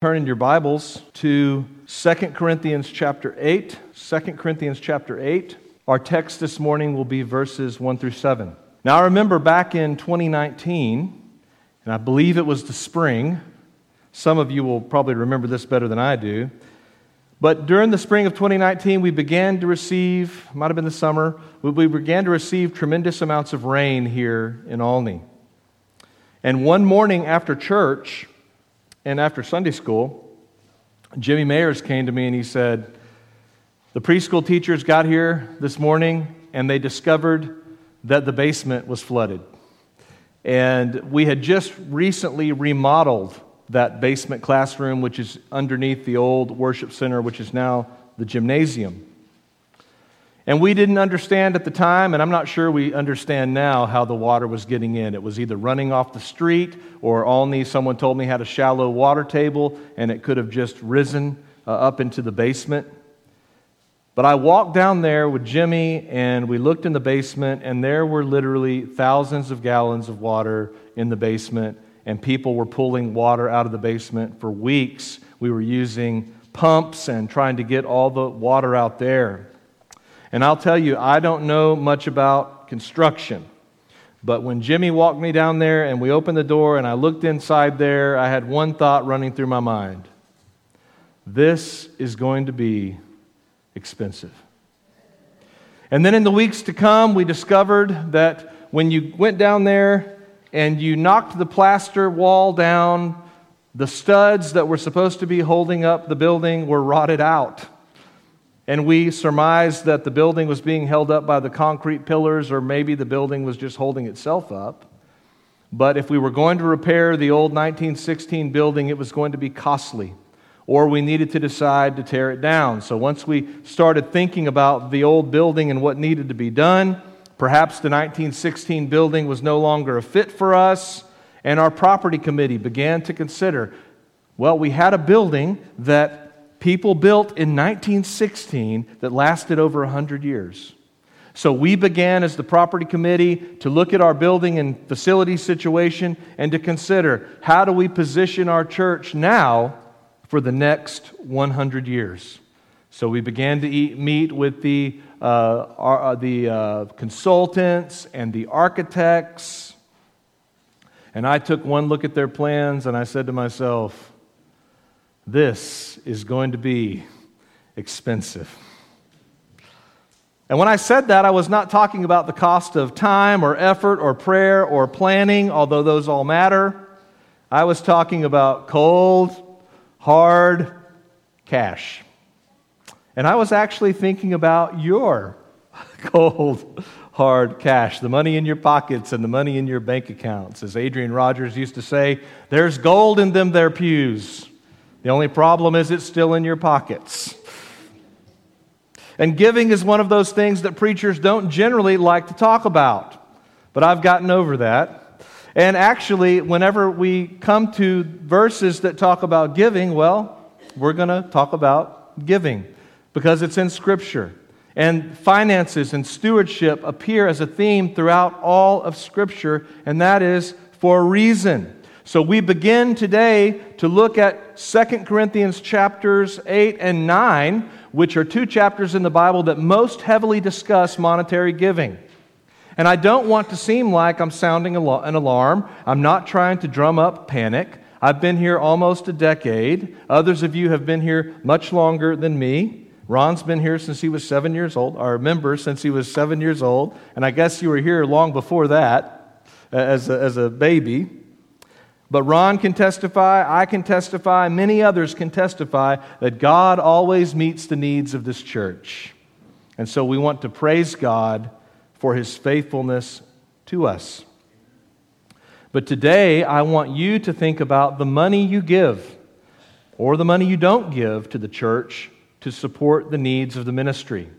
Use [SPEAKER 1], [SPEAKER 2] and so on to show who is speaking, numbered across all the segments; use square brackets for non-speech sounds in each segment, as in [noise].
[SPEAKER 1] Turn in your Bibles to 2 Corinthians chapter 8. 2 Corinthians chapter 8. Our text this morning will be verses 1 through 7. Now, I remember back in 2019, and I believe it was the spring. Some of you will probably remember this better than I do. But during the spring of 2019, we began to receive, might have been the summer, we began to receive tremendous amounts of rain here in Olney. And one morning after church, and after Sunday school, Jimmy Mayers came to me and he said, The preschool teachers got here this morning and they discovered that the basement was flooded. And we had just recently remodeled that basement classroom, which is underneath the old worship center, which is now the gymnasium. And we didn't understand at the time, and I'm not sure we understand now how the water was getting in. It was either running off the street, or Olney someone told me had a shallow water table, and it could have just risen uh, up into the basement. But I walked down there with Jimmy, and we looked in the basement, and there were literally thousands of gallons of water in the basement, and people were pulling water out of the basement for weeks. We were using pumps and trying to get all the water out there. And I'll tell you, I don't know much about construction. But when Jimmy walked me down there and we opened the door and I looked inside there, I had one thought running through my mind this is going to be expensive. And then in the weeks to come, we discovered that when you went down there and you knocked the plaster wall down, the studs that were supposed to be holding up the building were rotted out and we surmised that the building was being held up by the concrete pillars, or maybe the building was just holding itself up. But if we were going to repair the old 1916 building, it was going to be costly, or we needed to decide to tear it down. So once we started thinking about the old building and what needed to be done, perhaps the 1916 building was no longer a fit for us, and our property committee began to consider well, we had a building that people built in 1916 that lasted over 100 years. So we began as the property committee to look at our building and facility situation and to consider how do we position our church now for the next 100 years. So we began to eat, meet with the, uh, our, uh, the uh, consultants and the architects. And I took one look at their plans and I said to myself, this is going to be expensive. And when I said that, I was not talking about the cost of time or effort or prayer or planning, although those all matter. I was talking about cold, hard cash. And I was actually thinking about your [laughs] cold, hard cash, the money in your pockets and the money in your bank accounts. As Adrian Rogers used to say, there's gold in them there pews. The only problem is it's still in your pockets. And giving is one of those things that preachers don't generally like to talk about. But I've gotten over that. And actually, whenever we come to verses that talk about giving, well, we're going to talk about giving because it's in Scripture. And finances and stewardship appear as a theme throughout all of Scripture, and that is for a reason. So we begin today to look at 2 Corinthians chapters 8 and 9, which are two chapters in the Bible that most heavily discuss monetary giving. And I don't want to seem like I'm sounding an alarm. I'm not trying to drum up panic. I've been here almost a decade. Others of you have been here much longer than me. Ron's been here since he was seven years old, our member since he was seven years old, and I guess you were here long before that as a, as a baby. But Ron can testify, I can testify, many others can testify that God always meets the needs of this church. And so we want to praise God for his faithfulness to us. But today, I want you to think about the money you give or the money you don't give to the church to support the needs of the ministry.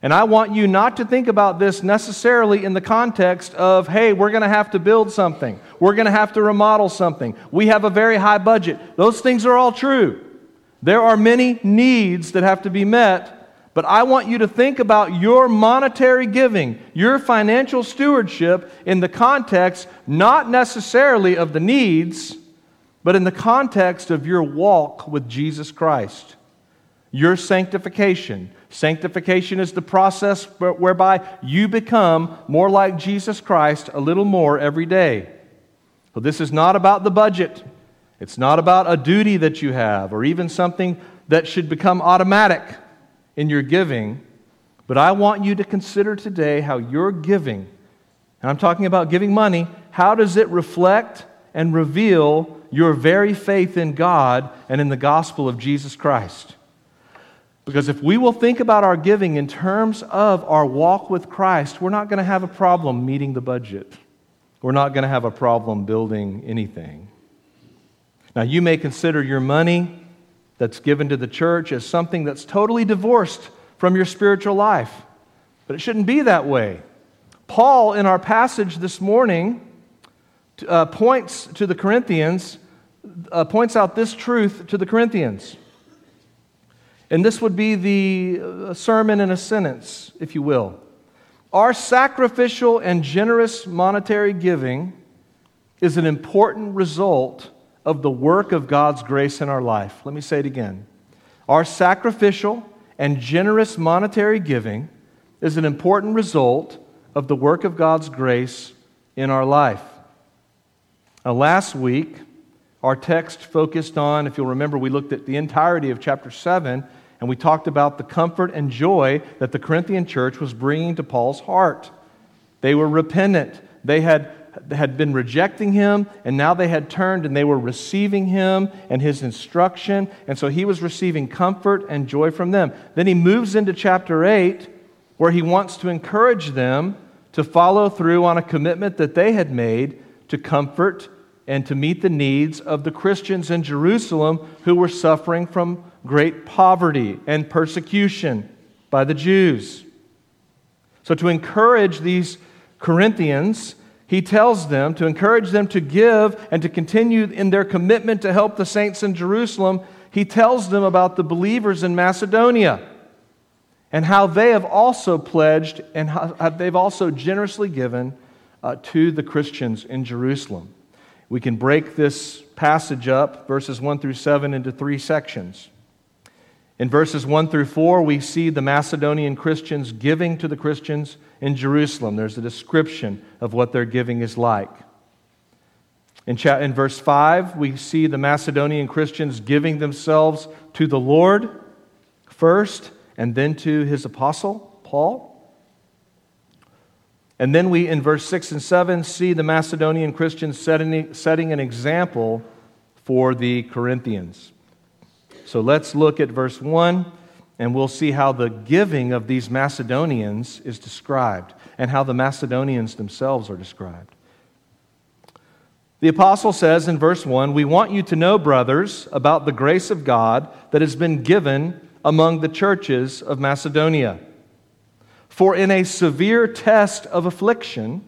[SPEAKER 1] And I want you not to think about this necessarily in the context of, hey, we're going to have to build something. We're going to have to remodel something. We have a very high budget. Those things are all true. There are many needs that have to be met, but I want you to think about your monetary giving, your financial stewardship in the context not necessarily of the needs, but in the context of your walk with Jesus Christ, your sanctification. Sanctification is the process whereby you become more like Jesus Christ a little more every day. So, this is not about the budget. It's not about a duty that you have or even something that should become automatic in your giving. But I want you to consider today how your giving, and I'm talking about giving money, how does it reflect and reveal your very faith in God and in the gospel of Jesus Christ? Because if we will think about our giving in terms of our walk with Christ, we're not going to have a problem meeting the budget. We're not going to have a problem building anything. Now, you may consider your money that's given to the church as something that's totally divorced from your spiritual life, but it shouldn't be that way. Paul, in our passage this morning, uh, points to the Corinthians, uh, points out this truth to the Corinthians. And this would be the uh, sermon in a sentence, if you will. Our sacrificial and generous monetary giving is an important result of the work of God's grace in our life. Let me say it again. Our sacrificial and generous monetary giving is an important result of the work of God's grace in our life. Now, last week, our text focused on, if you'll remember, we looked at the entirety of chapter 7 and we talked about the comfort and joy that the Corinthian church was bringing to Paul's heart. They were repentant. They had, had been rejecting him, and now they had turned and they were receiving him and his instruction. And so he was receiving comfort and joy from them. Then he moves into chapter 8, where he wants to encourage them to follow through on a commitment that they had made to comfort and to meet the needs of the Christians in Jerusalem who were suffering from great poverty and persecution by the Jews. So, to encourage these Corinthians, he tells them to encourage them to give and to continue in their commitment to help the saints in Jerusalem. He tells them about the believers in Macedonia and how they have also pledged and how they've also generously given uh, to the Christians in Jerusalem. We can break this passage up, verses 1 through 7, into three sections. In verses 1 through 4, we see the Macedonian Christians giving to the Christians in Jerusalem. There's a description of what their giving is like. In, cha- in verse 5, we see the Macedonian Christians giving themselves to the Lord first and then to his apostle, Paul. And then we, in verse 6 and 7, see the Macedonian Christians setting, setting an example for the Corinthians. So let's look at verse 1, and we'll see how the giving of these Macedonians is described and how the Macedonians themselves are described. The apostle says in verse 1 We want you to know, brothers, about the grace of God that has been given among the churches of Macedonia. For in a severe test of affliction,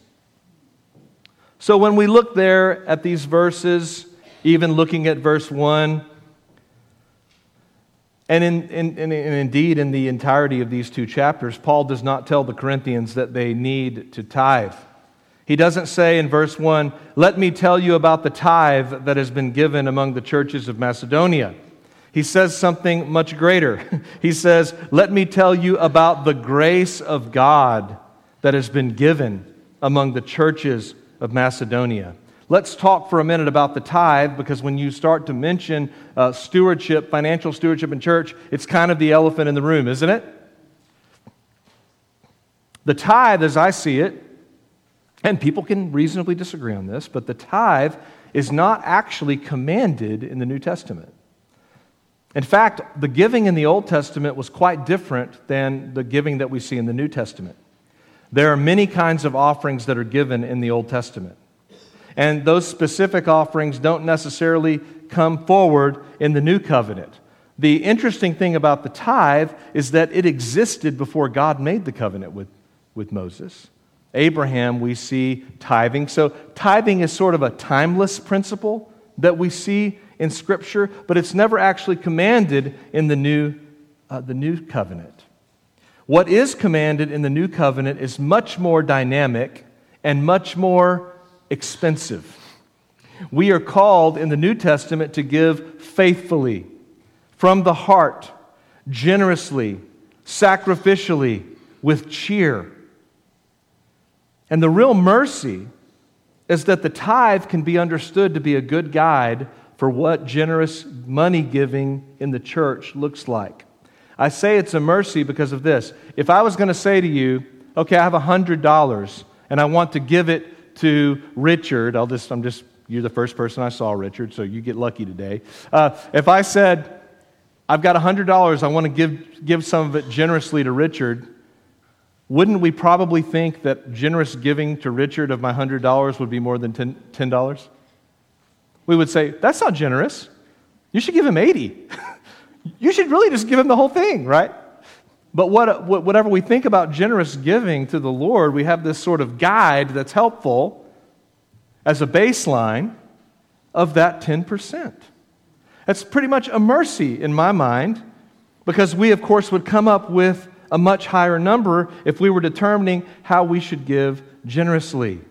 [SPEAKER 1] So when we look there at these verses, even looking at verse 1, and, in, in, in, indeed, in the entirety of these two chapters, Paul does not tell the Corinthians that they need to tithe. He doesn't say in verse 1, Let me tell you about the tithe that has been given among the churches of Macedonia. He says something much greater. [laughs] he says, Let me tell you about the grace of God that has been given among the churches of Macedonia. Let's talk for a minute about the tithe because when you start to mention uh, stewardship, financial stewardship in church, it's kind of the elephant in the room, isn't it? The tithe, as I see it, and people can reasonably disagree on this, but the tithe is not actually commanded in the New Testament. In fact, the giving in the Old Testament was quite different than the giving that we see in the New Testament. There are many kinds of offerings that are given in the Old Testament. And those specific offerings don't necessarily come forward in the new covenant. The interesting thing about the tithe is that it existed before God made the covenant with, with Moses. Abraham, we see tithing. So, tithing is sort of a timeless principle that we see in Scripture, but it's never actually commanded in the new, uh, the new covenant. What is commanded in the new covenant is much more dynamic and much more expensive. We are called in the New Testament to give faithfully, from the heart, generously, sacrificially, with cheer. And the real mercy is that the tithe can be understood to be a good guide for what generous money giving in the church looks like. I say it's a mercy because of this. If I was going to say to you, okay, I have $100 and I want to give it to Richard, I'll just, I'm just, you're the first person I saw, Richard, so you get lucky today. Uh, if I said, I've got $100, I want to give, give some of it generously to Richard, wouldn't we probably think that generous giving to Richard of my $100 would be more than $10? We would say, that's not generous. You should give him 80. [laughs] you should really just give him the whole thing, right? But what, whatever we think about generous giving to the Lord, we have this sort of guide that's helpful as a baseline of that 10%. That's pretty much a mercy in my mind because we, of course, would come up with a much higher number if we were determining how we should give generously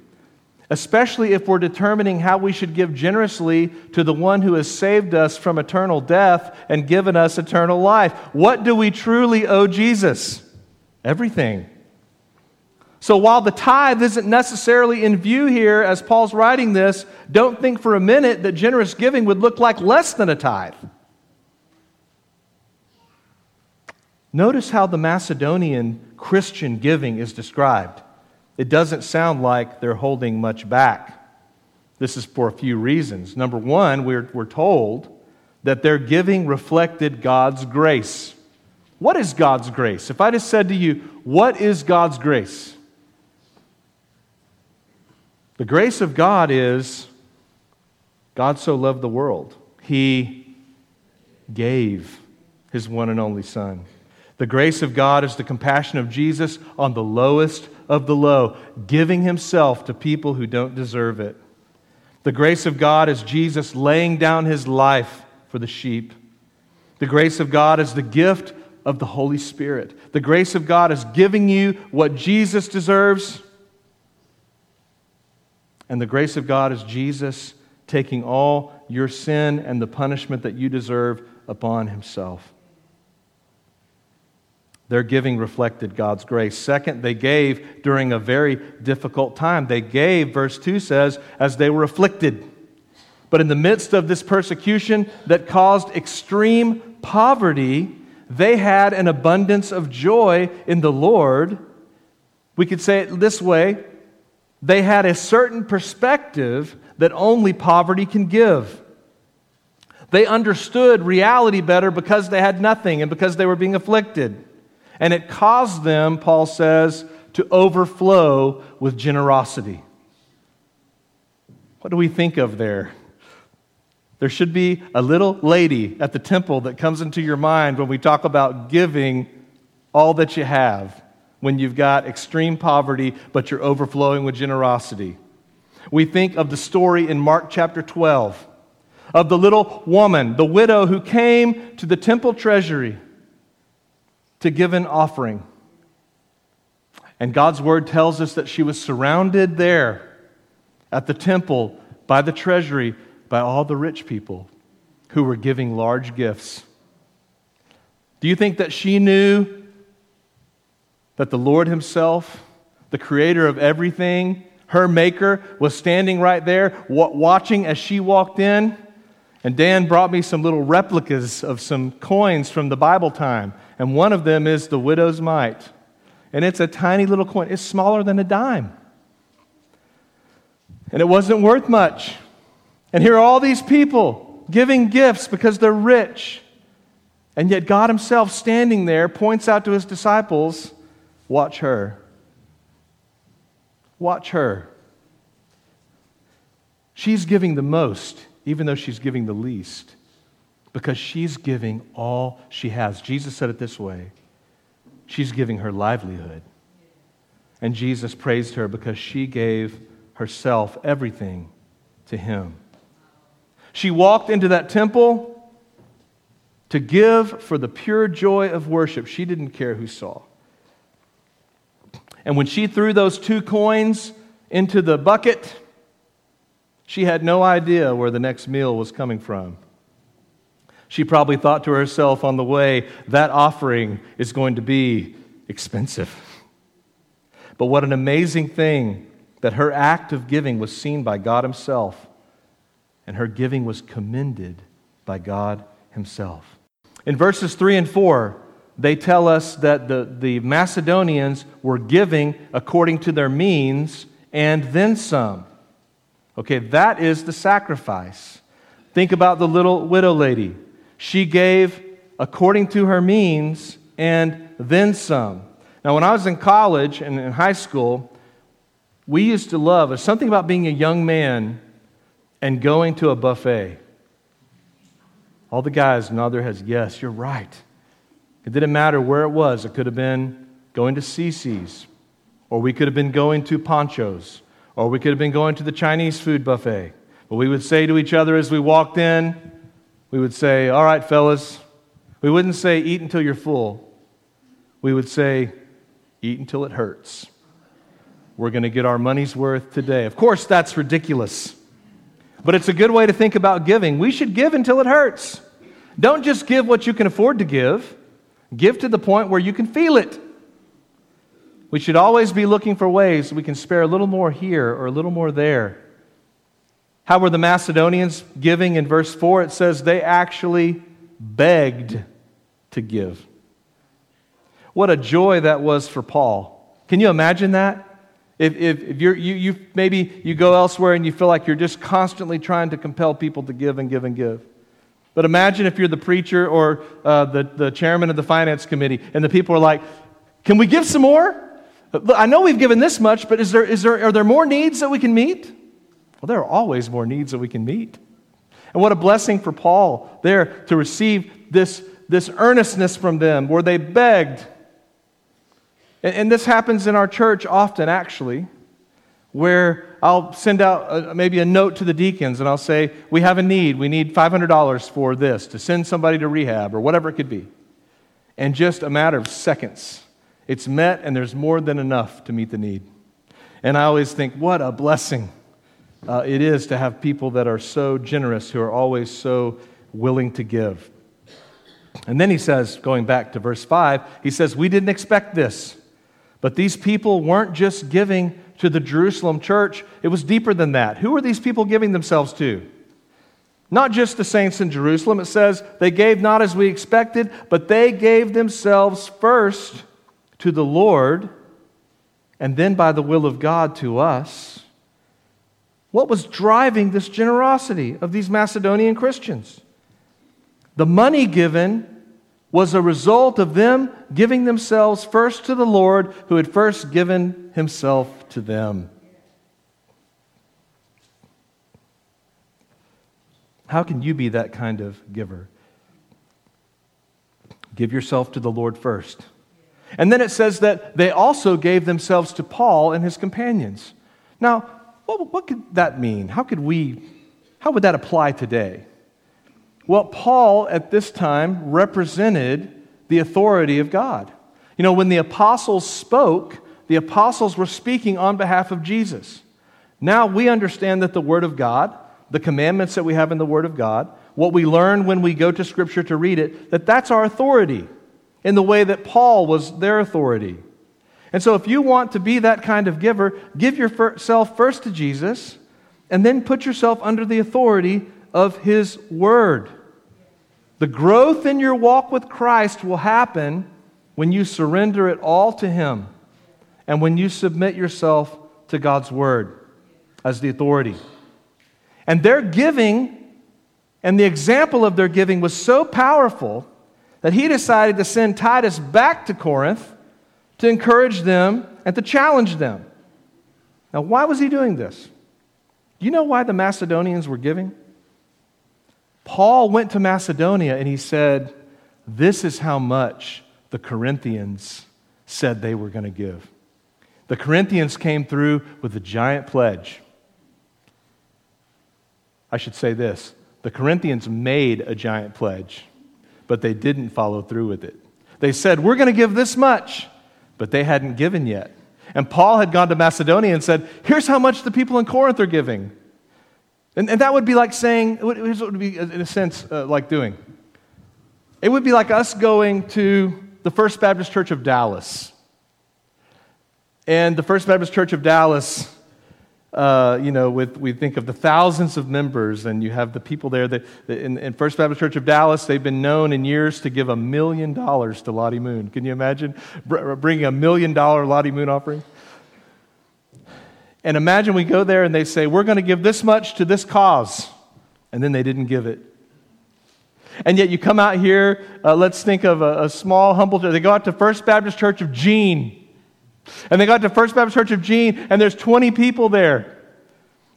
[SPEAKER 1] especially if we're determining how we should give generously to the one who has saved us from eternal death and given us eternal life. What do we truly owe Jesus? Everything. So while the tithe isn't necessarily in view here as Paul's writing this, don't think for a minute that generous giving would look like less than a tithe. Notice how the Macedonian Christian giving is described it doesn't sound like they're holding much back. This is for a few reasons. Number one, we're, we're told that their giving reflected God's grace. What is God's grace? If I just said to you, What is God's grace? The grace of God is God so loved the world, He gave His one and only Son. The grace of God is the compassion of Jesus on the lowest of the low, giving himself to people who don't deserve it. The grace of God is Jesus laying down his life for the sheep. The grace of God is the gift of the Holy Spirit. The grace of God is giving you what Jesus deserves. And the grace of God is Jesus taking all your sin and the punishment that you deserve upon himself. Their giving reflected God's grace. Second, they gave during a very difficult time. They gave, verse 2 says, as they were afflicted. But in the midst of this persecution that caused extreme poverty, they had an abundance of joy in the Lord. We could say it this way they had a certain perspective that only poverty can give. They understood reality better because they had nothing and because they were being afflicted and it caused them, Paul says, to overflow with generosity. What do we think of there? There should be a little lady at the temple that comes into your mind when we talk about giving all that you have, when you've got extreme poverty, but you're overflowing with generosity. We think of the story in Mark chapter 12 of the little woman, the widow who came to the temple treasury to give an offering. And God's word tells us that she was surrounded there at the temple by the treasury by all the rich people who were giving large gifts. Do you think that she knew that the Lord Himself, the creator of everything, her maker, was standing right there watching as she walked in? And Dan brought me some little replicas of some coins from the Bible time and one of them is the widow's mite. And it's a tiny little coin, it's smaller than a dime. And it wasn't worth much. And here are all these people giving gifts because they're rich. And yet, God Himself, standing there, points out to His disciples watch her. Watch her. She's giving the most even though she's giving the least, because she's giving all she has. Jesus said it this way she's giving her livelihood. And Jesus praised her because she gave herself, everything, to him. She walked into that temple to give for the pure joy of worship. She didn't care who saw. And when she threw those two coins into the bucket, she had no idea where the next meal was coming from. She probably thought to herself on the way, that offering is going to be expensive. But what an amazing thing that her act of giving was seen by God Himself, and her giving was commended by God Himself. In verses 3 and 4, they tell us that the, the Macedonians were giving according to their means and then some. Okay, that is the sacrifice. Think about the little widow lady. She gave according to her means and then some. Now, when I was in college and in high school, we used to love, there's something about being a young man and going to a buffet. All the guys nod their heads, yes, you're right. It didn't matter where it was. It could have been going to CiCi's, or we could have been going to Pancho's, or we could have been going to the Chinese food buffet. But we would say to each other as we walked in, we would say, All right, fellas. We wouldn't say, Eat until you're full. We would say, Eat until it hurts. We're going to get our money's worth today. Of course, that's ridiculous. But it's a good way to think about giving. We should give until it hurts. Don't just give what you can afford to give, give to the point where you can feel it. We should always be looking for ways we can spare a little more here or a little more there. How were the Macedonians giving in verse 4? It says they actually begged to give. What a joy that was for Paul. Can you imagine that? If, if, if you're, you, you, maybe you go elsewhere and you feel like you're just constantly trying to compel people to give and give and give. But imagine if you're the preacher or uh, the, the chairman of the finance committee and the people are like, Can we give some more? I know we've given this much, but is there, is there, are there more needs that we can meet? Well, there are always more needs that we can meet. And what a blessing for Paul there to receive this, this earnestness from them where they begged and, and this happens in our church often, actually, where I'll send out a, maybe a note to the deacons and I'll say, We have a need. We need $500 for this to send somebody to rehab or whatever it could be. And just a matter of seconds, it's met and there's more than enough to meet the need. And I always think, what a blessing uh, it is to have people that are so generous, who are always so willing to give. And then he says, going back to verse 5, he says, We didn't expect this. But these people weren't just giving to the Jerusalem church, it was deeper than that. Who are these people giving themselves to? Not just the saints in Jerusalem. It says they gave not as we expected, but they gave themselves first to the Lord and then by the will of God to us. What was driving this generosity of these Macedonian Christians? The money given was a result of them giving themselves first to the Lord who had first given himself to them. How can you be that kind of giver? Give yourself to the Lord first. And then it says that they also gave themselves to Paul and his companions. Now, what, what could that mean? How could we, how would that apply today? Well, Paul at this time represented the authority of God. You know, when the apostles spoke, the apostles were speaking on behalf of Jesus. Now we understand that the Word of God, the commandments that we have in the Word of God, what we learn when we go to Scripture to read it, that that's our authority in the way that Paul was their authority. And so if you want to be that kind of giver, give yourself first to Jesus and then put yourself under the authority of His Word. The growth in your walk with Christ will happen when you surrender it all to Him and when you submit yourself to God's Word as the authority. And their giving and the example of their giving was so powerful that he decided to send Titus back to Corinth to encourage them and to challenge them. Now, why was he doing this? Do you know why the Macedonians were giving? Paul went to Macedonia and he said, This is how much the Corinthians said they were going to give. The Corinthians came through with a giant pledge. I should say this the Corinthians made a giant pledge, but they didn't follow through with it. They said, We're going to give this much, but they hadn't given yet. And Paul had gone to Macedonia and said, Here's how much the people in Corinth are giving. And, and that would be like saying, here's what it would be, in a sense, uh, like doing. It would be like us going to the First Baptist Church of Dallas. And the First Baptist Church of Dallas, uh, you know, with, we think of the thousands of members, and you have the people there that, that in, in, First Baptist Church of Dallas, they've been known in years to give a million dollars to Lottie Moon. Can you imagine bringing a million dollar Lottie Moon offering? And imagine we go there and they say, We're going to give this much to this cause. And then they didn't give it. And yet you come out here, uh, let's think of a, a small, humble church. They go out to First Baptist Church of Jean. And they got to First Baptist Church of Jean, and there's 20 people there.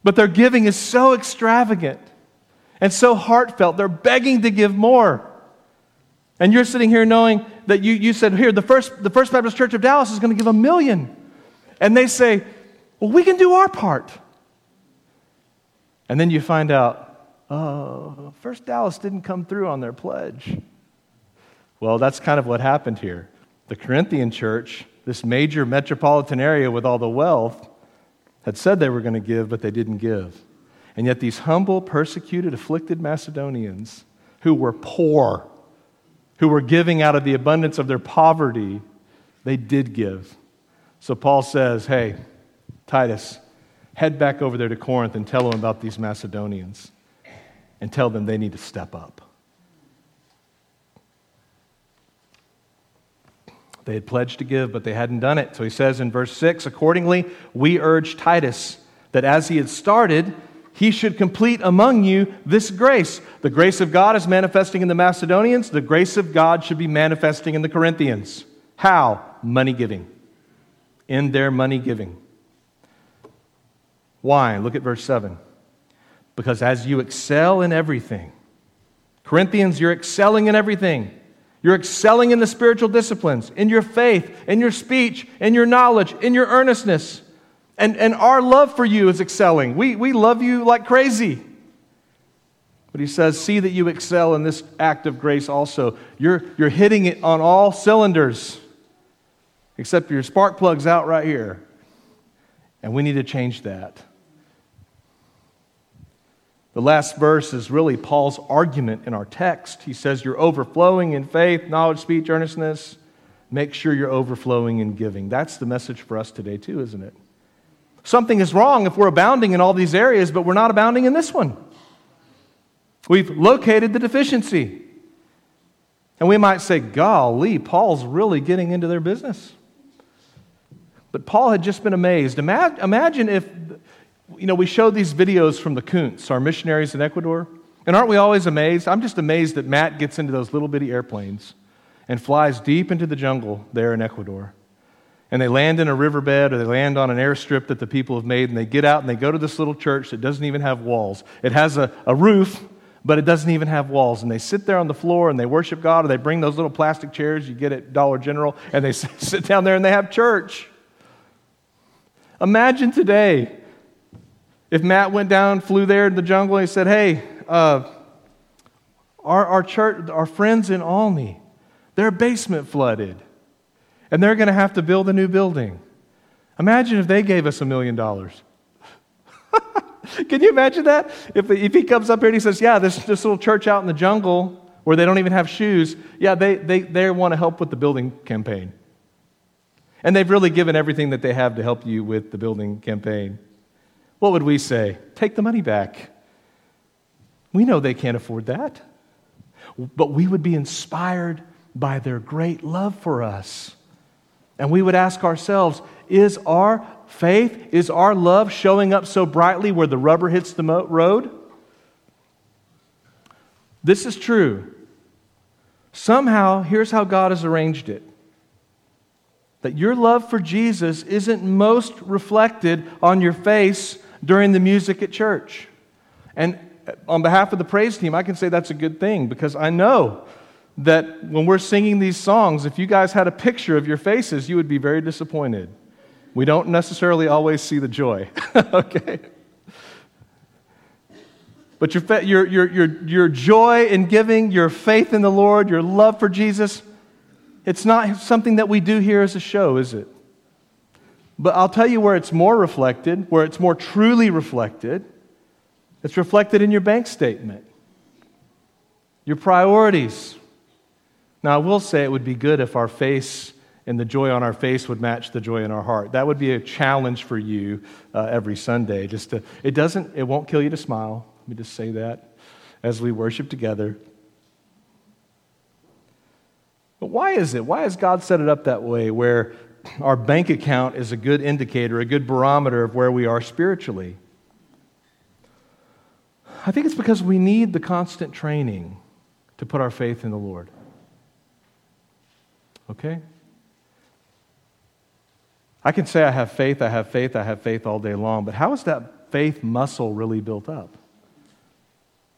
[SPEAKER 1] But their giving is so extravagant and so heartfelt. They're begging to give more. And you're sitting here knowing that you, you said, Here, the first, the first Baptist Church of Dallas is going to give a million. And they say, well, we can do our part. And then you find out, oh, First Dallas didn't come through on their pledge. Well, that's kind of what happened here. The Corinthian church, this major metropolitan area with all the wealth, had said they were going to give, but they didn't give. And yet, these humble, persecuted, afflicted Macedonians who were poor, who were giving out of the abundance of their poverty, they did give. So Paul says, hey, Titus, head back over there to Corinth and tell them about these Macedonians and tell them they need to step up. They had pledged to give, but they hadn't done it. So he says in verse 6 Accordingly, we urge Titus that as he had started, he should complete among you this grace. The grace of God is manifesting in the Macedonians, the grace of God should be manifesting in the Corinthians. How? Money giving. In their money giving. Why? Look at verse 7. Because as you excel in everything, Corinthians, you're excelling in everything. You're excelling in the spiritual disciplines, in your faith, in your speech, in your knowledge, in your earnestness. And, and our love for you is excelling. We, we love you like crazy. But he says, See that you excel in this act of grace also. You're, you're hitting it on all cylinders, except your spark plug's out right here. And we need to change that. The last verse is really Paul's argument in our text. He says, You're overflowing in faith, knowledge, speech, earnestness. Make sure you're overflowing in giving. That's the message for us today, too, isn't it? Something is wrong if we're abounding in all these areas, but we're not abounding in this one. We've located the deficiency. And we might say, golly, Paul's really getting into their business. But Paul had just been amazed. Imagine if you know, we showed these videos from the Kunts, our missionaries in Ecuador. And aren't we always amazed? I'm just amazed that Matt gets into those little bitty airplanes and flies deep into the jungle there in Ecuador. And they land in a riverbed or they land on an airstrip that the people have made, and they get out and they go to this little church that doesn't even have walls. It has a, a roof, but it doesn't even have walls. And they sit there on the floor and they worship God, or they bring those little plastic chairs you get at Dollar General, and they [laughs] sit down there and they have church. Imagine today if Matt went down, flew there in the jungle, and he said, Hey, uh, our, our church, our friends in Olney, their basement flooded, and they're going to have to build a new building. Imagine if they gave us a million dollars. [laughs] Can you imagine that? If, if he comes up here and he says, Yeah, this, this little church out in the jungle where they don't even have shoes, yeah, they, they, they want to help with the building campaign. And they've really given everything that they have to help you with the building campaign what would we say? Take the money back. We know they can't afford that. But we would be inspired by their great love for us. And we would ask ourselves is our faith, is our love showing up so brightly where the rubber hits the road? This is true. Somehow, here's how God has arranged it that your love for Jesus isn't most reflected on your face during the music at church. And, on behalf of the praise team, I can say that's a good thing because I know that when we're singing these songs, if you guys had a picture of your faces, you would be very disappointed. We don't necessarily always see the joy, [laughs] okay? But your, your, your, your, your joy in giving, your faith in the Lord, your love for Jesus, it's not something that we do here as a show, is it? But I'll tell you where it's more reflected, where it's more truly reflected. It's reflected in your bank statement, your priorities. Now, I will say it would be good if our face and the joy on our face would match the joy in our heart. That would be a challenge for you uh, every Sunday. Just to, it doesn't, it won't kill you to smile. Let me just say that as we worship together. But why is it? Why has God set it up that way where our bank account is a good indicator, a good barometer of where we are spiritually? I think it's because we need the constant training to put our faith in the Lord. Okay? I can say I have faith, I have faith, I have faith all day long, but how is that faith muscle really built up?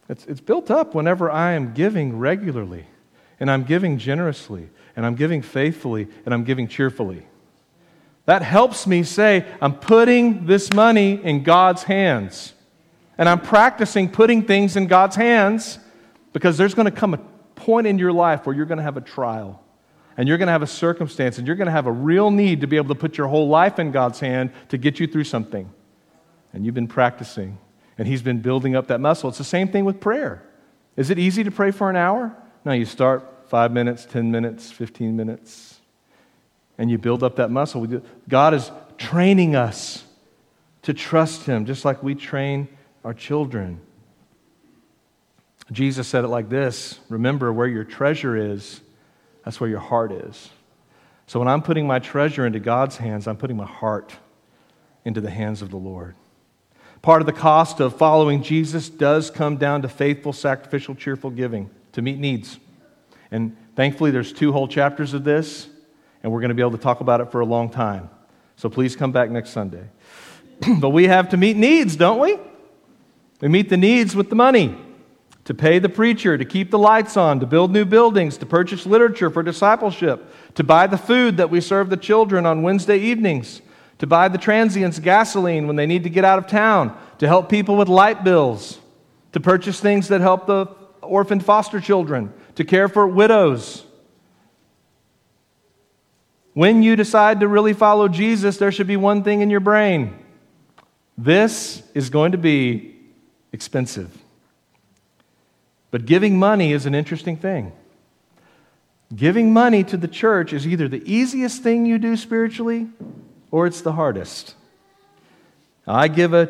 [SPEAKER 1] It's, it's built up whenever I am giving regularly, and I'm giving generously, and I'm giving faithfully, and I'm giving cheerfully. That helps me say, I'm putting this money in God's hands. And I'm practicing putting things in God's hands because there's going to come a point in your life where you're going to have a trial and you're going to have a circumstance and you're going to have a real need to be able to put your whole life in God's hand to get you through something. And you've been practicing and He's been building up that muscle. It's the same thing with prayer. Is it easy to pray for an hour? No, you start five minutes, 10 minutes, 15 minutes, and you build up that muscle. God is training us to trust Him, just like we train our children. Jesus said it like this Remember, where your treasure is, that's where your heart is. So when I'm putting my treasure into God's hands, I'm putting my heart into the hands of the Lord. Part of the cost of following Jesus does come down to faithful, sacrificial, cheerful giving to meet needs. And thankfully, there's two whole chapters of this, and we're going to be able to talk about it for a long time. So please come back next Sunday. [clears throat] but we have to meet needs, don't we? We meet the needs with the money to pay the preacher, to keep the lights on, to build new buildings, to purchase literature for discipleship, to buy the food that we serve the children on Wednesday evenings, to buy the transients gasoline when they need to get out of town, to help people with light bills, to purchase things that help the orphaned foster children, to care for widows. When you decide to really follow Jesus, there should be one thing in your brain this is going to be expensive. But giving money is an interesting thing. Giving money to the church is either the easiest thing you do spiritually or it's the hardest. I give a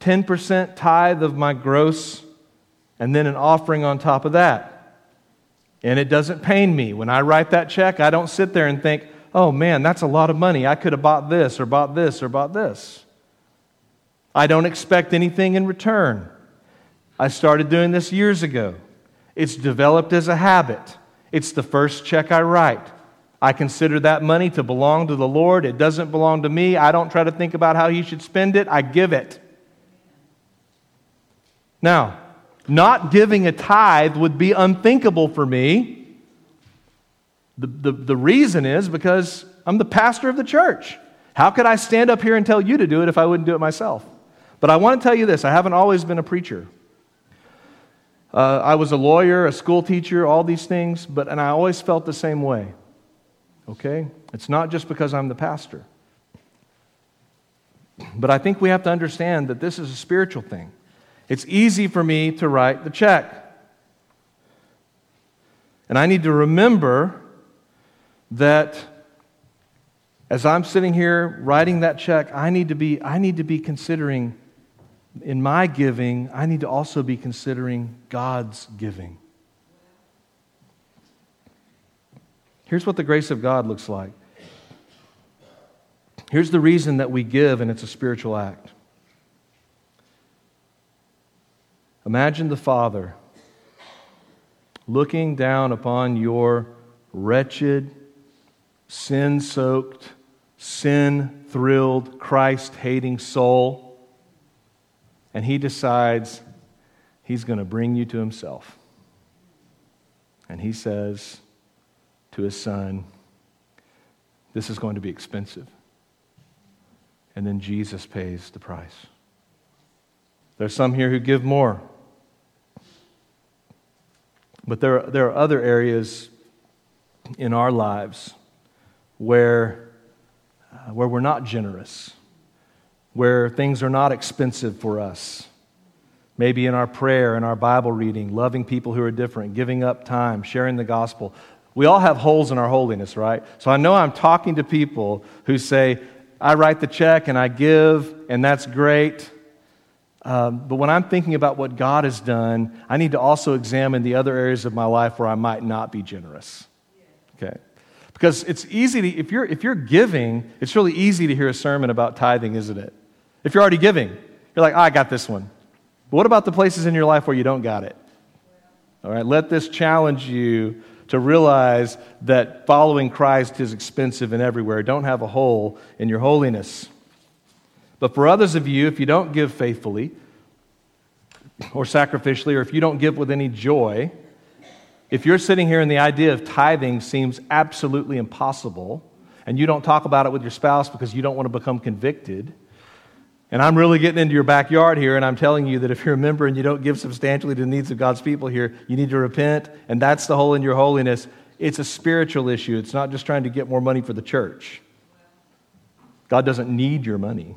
[SPEAKER 1] 10% tithe of my gross and then an offering on top of that. And it doesn't pain me. When I write that check, I don't sit there and think, oh man, that's a lot of money. I could have bought this or bought this or bought this. I don't expect anything in return. I started doing this years ago. It's developed as a habit. It's the first check I write. I consider that money to belong to the Lord. It doesn't belong to me. I don't try to think about how He should spend it. I give it. Now, not giving a tithe would be unthinkable for me. The, the, the reason is because I'm the pastor of the church. How could I stand up here and tell you to do it if I wouldn't do it myself? But I want to tell you this I haven't always been a preacher. Uh, I was a lawyer, a school teacher, all these things, but, and I always felt the same way. Okay? It's not just because I'm the pastor. But I think we have to understand that this is a spiritual thing. It's easy for me to write the check. And I need to remember that as I'm sitting here writing that check, I need to be, I need to be considering in my giving, I need to also be considering God's giving. Here's what the grace of God looks like. Here's the reason that we give, and it's a spiritual act. Imagine the Father looking down upon your wretched, sin soaked, sin thrilled, Christ hating soul and he decides He's going to bring you to Himself. And He says to His Son, This is going to be expensive. And then Jesus pays the price. There's some here who give more. But there, there are other areas in our lives where, uh, where we're not generous, where things are not expensive for us. Maybe in our prayer, in our Bible reading, loving people who are different, giving up time, sharing the gospel. We all have holes in our holiness, right? So I know I'm talking to people who say, I write the check and I give, and that's great. Um, but when I'm thinking about what God has done, I need to also examine the other areas of my life where I might not be generous. Okay? Because it's easy to, if you're, if you're giving, it's really easy to hear a sermon about tithing, isn't it? If you're already giving, you're like, oh, I got this one. But what about the places in your life where you don't got it? All right, let this challenge you to realize that following Christ is expensive and everywhere. Don't have a hole in your holiness. But for others of you, if you don't give faithfully or sacrificially, or if you don't give with any joy, if you're sitting here and the idea of tithing seems absolutely impossible, and you don't talk about it with your spouse because you don't want to become convicted, and I'm really getting into your backyard here, and I'm telling you that if you're a member and you don't give substantially to the needs of God's people here, you need to repent, and that's the hole in your holiness. It's a spiritual issue. It's not just trying to get more money for the church. God doesn't need your money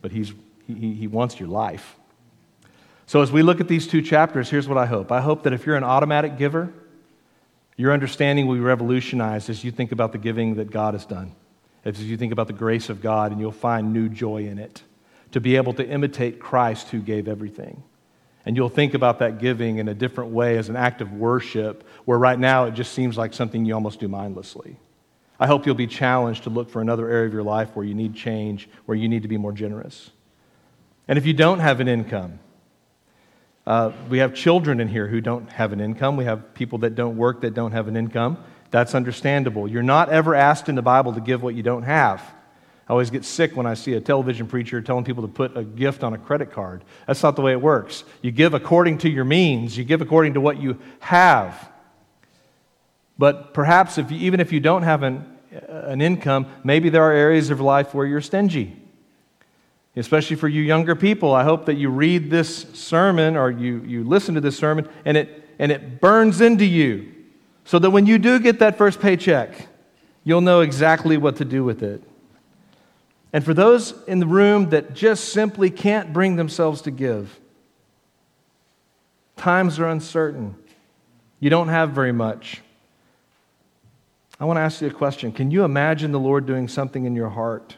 [SPEAKER 1] but he's, he, he wants your life. So, as we look at these two chapters, here's what I hope. I hope that if you're an automatic giver, your understanding will be revolutionized as you think about the giving that God has done, as you think about the grace of God, and you'll find new joy in it to be able to imitate Christ who gave everything. And you'll think about that giving in a different way as an act of worship, where right now it just seems like something you almost do mindlessly. I hope you'll be challenged to look for another area of your life where you need change, where you need to be more generous. And if you don't have an income, uh, we have children in here who don't have an income. We have people that don't work that don't have an income. That's understandable. You're not ever asked in the Bible to give what you don't have. I always get sick when I see a television preacher telling people to put a gift on a credit card. That's not the way it works. You give according to your means, you give according to what you have. But perhaps if you, even if you don't have an, an income, maybe there are areas of life where you're stingy. Especially for you younger people, I hope that you read this sermon or you, you listen to this sermon and it, and it burns into you so that when you do get that first paycheck, you'll know exactly what to do with it. And for those in the room that just simply can't bring themselves to give, times are uncertain. You don't have very much. I want to ask you a question. Can you imagine the Lord doing something in your heart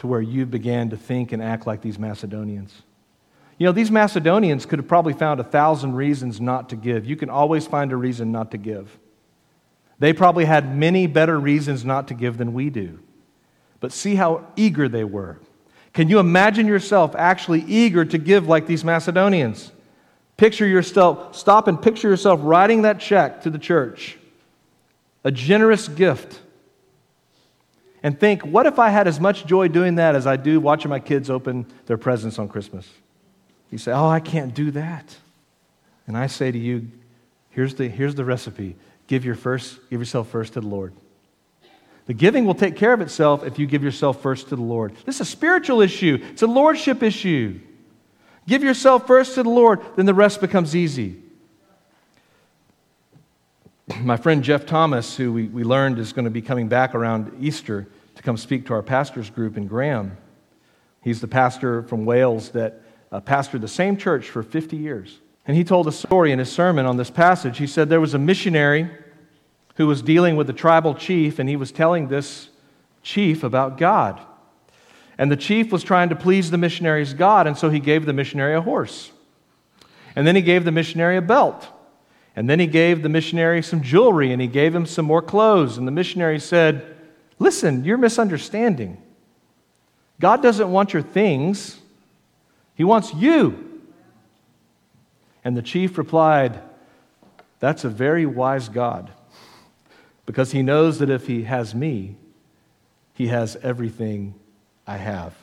[SPEAKER 1] to where you began to think and act like these Macedonians? You know, these Macedonians could have probably found a thousand reasons not to give. You can always find a reason not to give. They probably had many better reasons not to give than we do. But see how eager they were. Can you imagine yourself actually eager to give like these Macedonians? Picture yourself, stop and picture yourself writing that check to the church a generous gift. And think, what if I had as much joy doing that as I do watching my kids open their presents on Christmas? You say, Oh, I can't do that. And I say to you, here's the, here's the recipe. Give, your first, give yourself first to the Lord. The giving will take care of itself if you give yourself first to the Lord. This is a spiritual issue, it's a lordship issue. Give yourself first to the Lord, then the rest becomes easy my friend Geoff Thomas, who we, we learned is going to be coming back around Easter to come speak to our pastors group in Graham. He's the pastor from Wales that uh, pastored the same church for 50 years. And he told a story in his sermon on this passage. He said there was a missionary who was dealing with a tribal chief, and he was telling this chief about God. And the chief was trying to please the missionary's God, and so he gave the missionary a horse. And then he gave the missionary a belt. And then he gave the missionary some jewelry and he gave him some more clothes. And the missionary said, Listen, you're misunderstanding. God doesn't want your things, He wants you. And the chief replied, That's a very wise God, because He knows that if He has me, He has everything I have.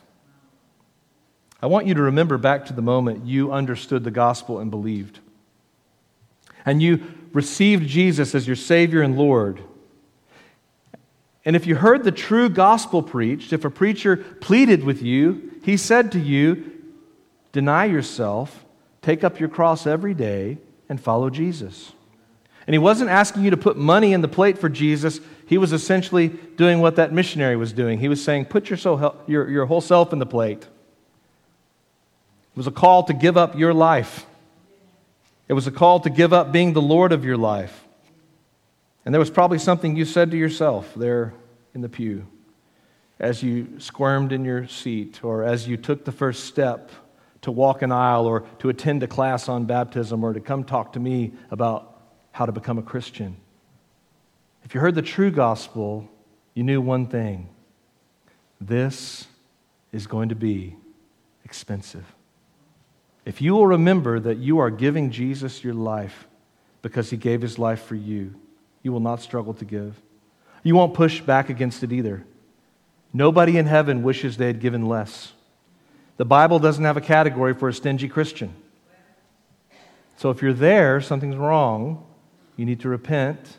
[SPEAKER 1] I want you to remember back to the moment you understood the gospel and believed. And you received Jesus as your Savior and Lord. And if you heard the true gospel preached, if a preacher pleaded with you, he said to you, Deny yourself, take up your cross every day, and follow Jesus. And he wasn't asking you to put money in the plate for Jesus. He was essentially doing what that missionary was doing. He was saying, Put your, soul, your, your whole self in the plate. It was a call to give up your life. It was a call to give up being the Lord of your life. And there was probably something you said to yourself there in the pew as you squirmed in your seat or as you took the first step to walk an aisle or to attend a class on baptism or to come talk to me about how to become a Christian. If you heard the true gospel, you knew one thing this is going to be expensive. If you will remember that you are giving Jesus your life because he gave his life for you, you will not struggle to give. You won't push back against it either. Nobody in heaven wishes they had given less. The Bible doesn't have a category for a stingy Christian. So if you're there, something's wrong. You need to repent,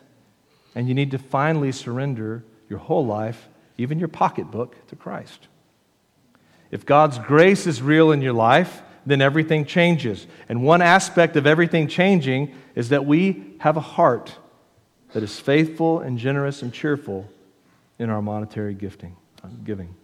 [SPEAKER 1] and you need to finally surrender your whole life, even your pocketbook, to Christ. If God's grace is real in your life, then everything changes. And one aspect of everything changing is that we have a heart that is faithful and generous and cheerful in our monetary gifting, uh, giving.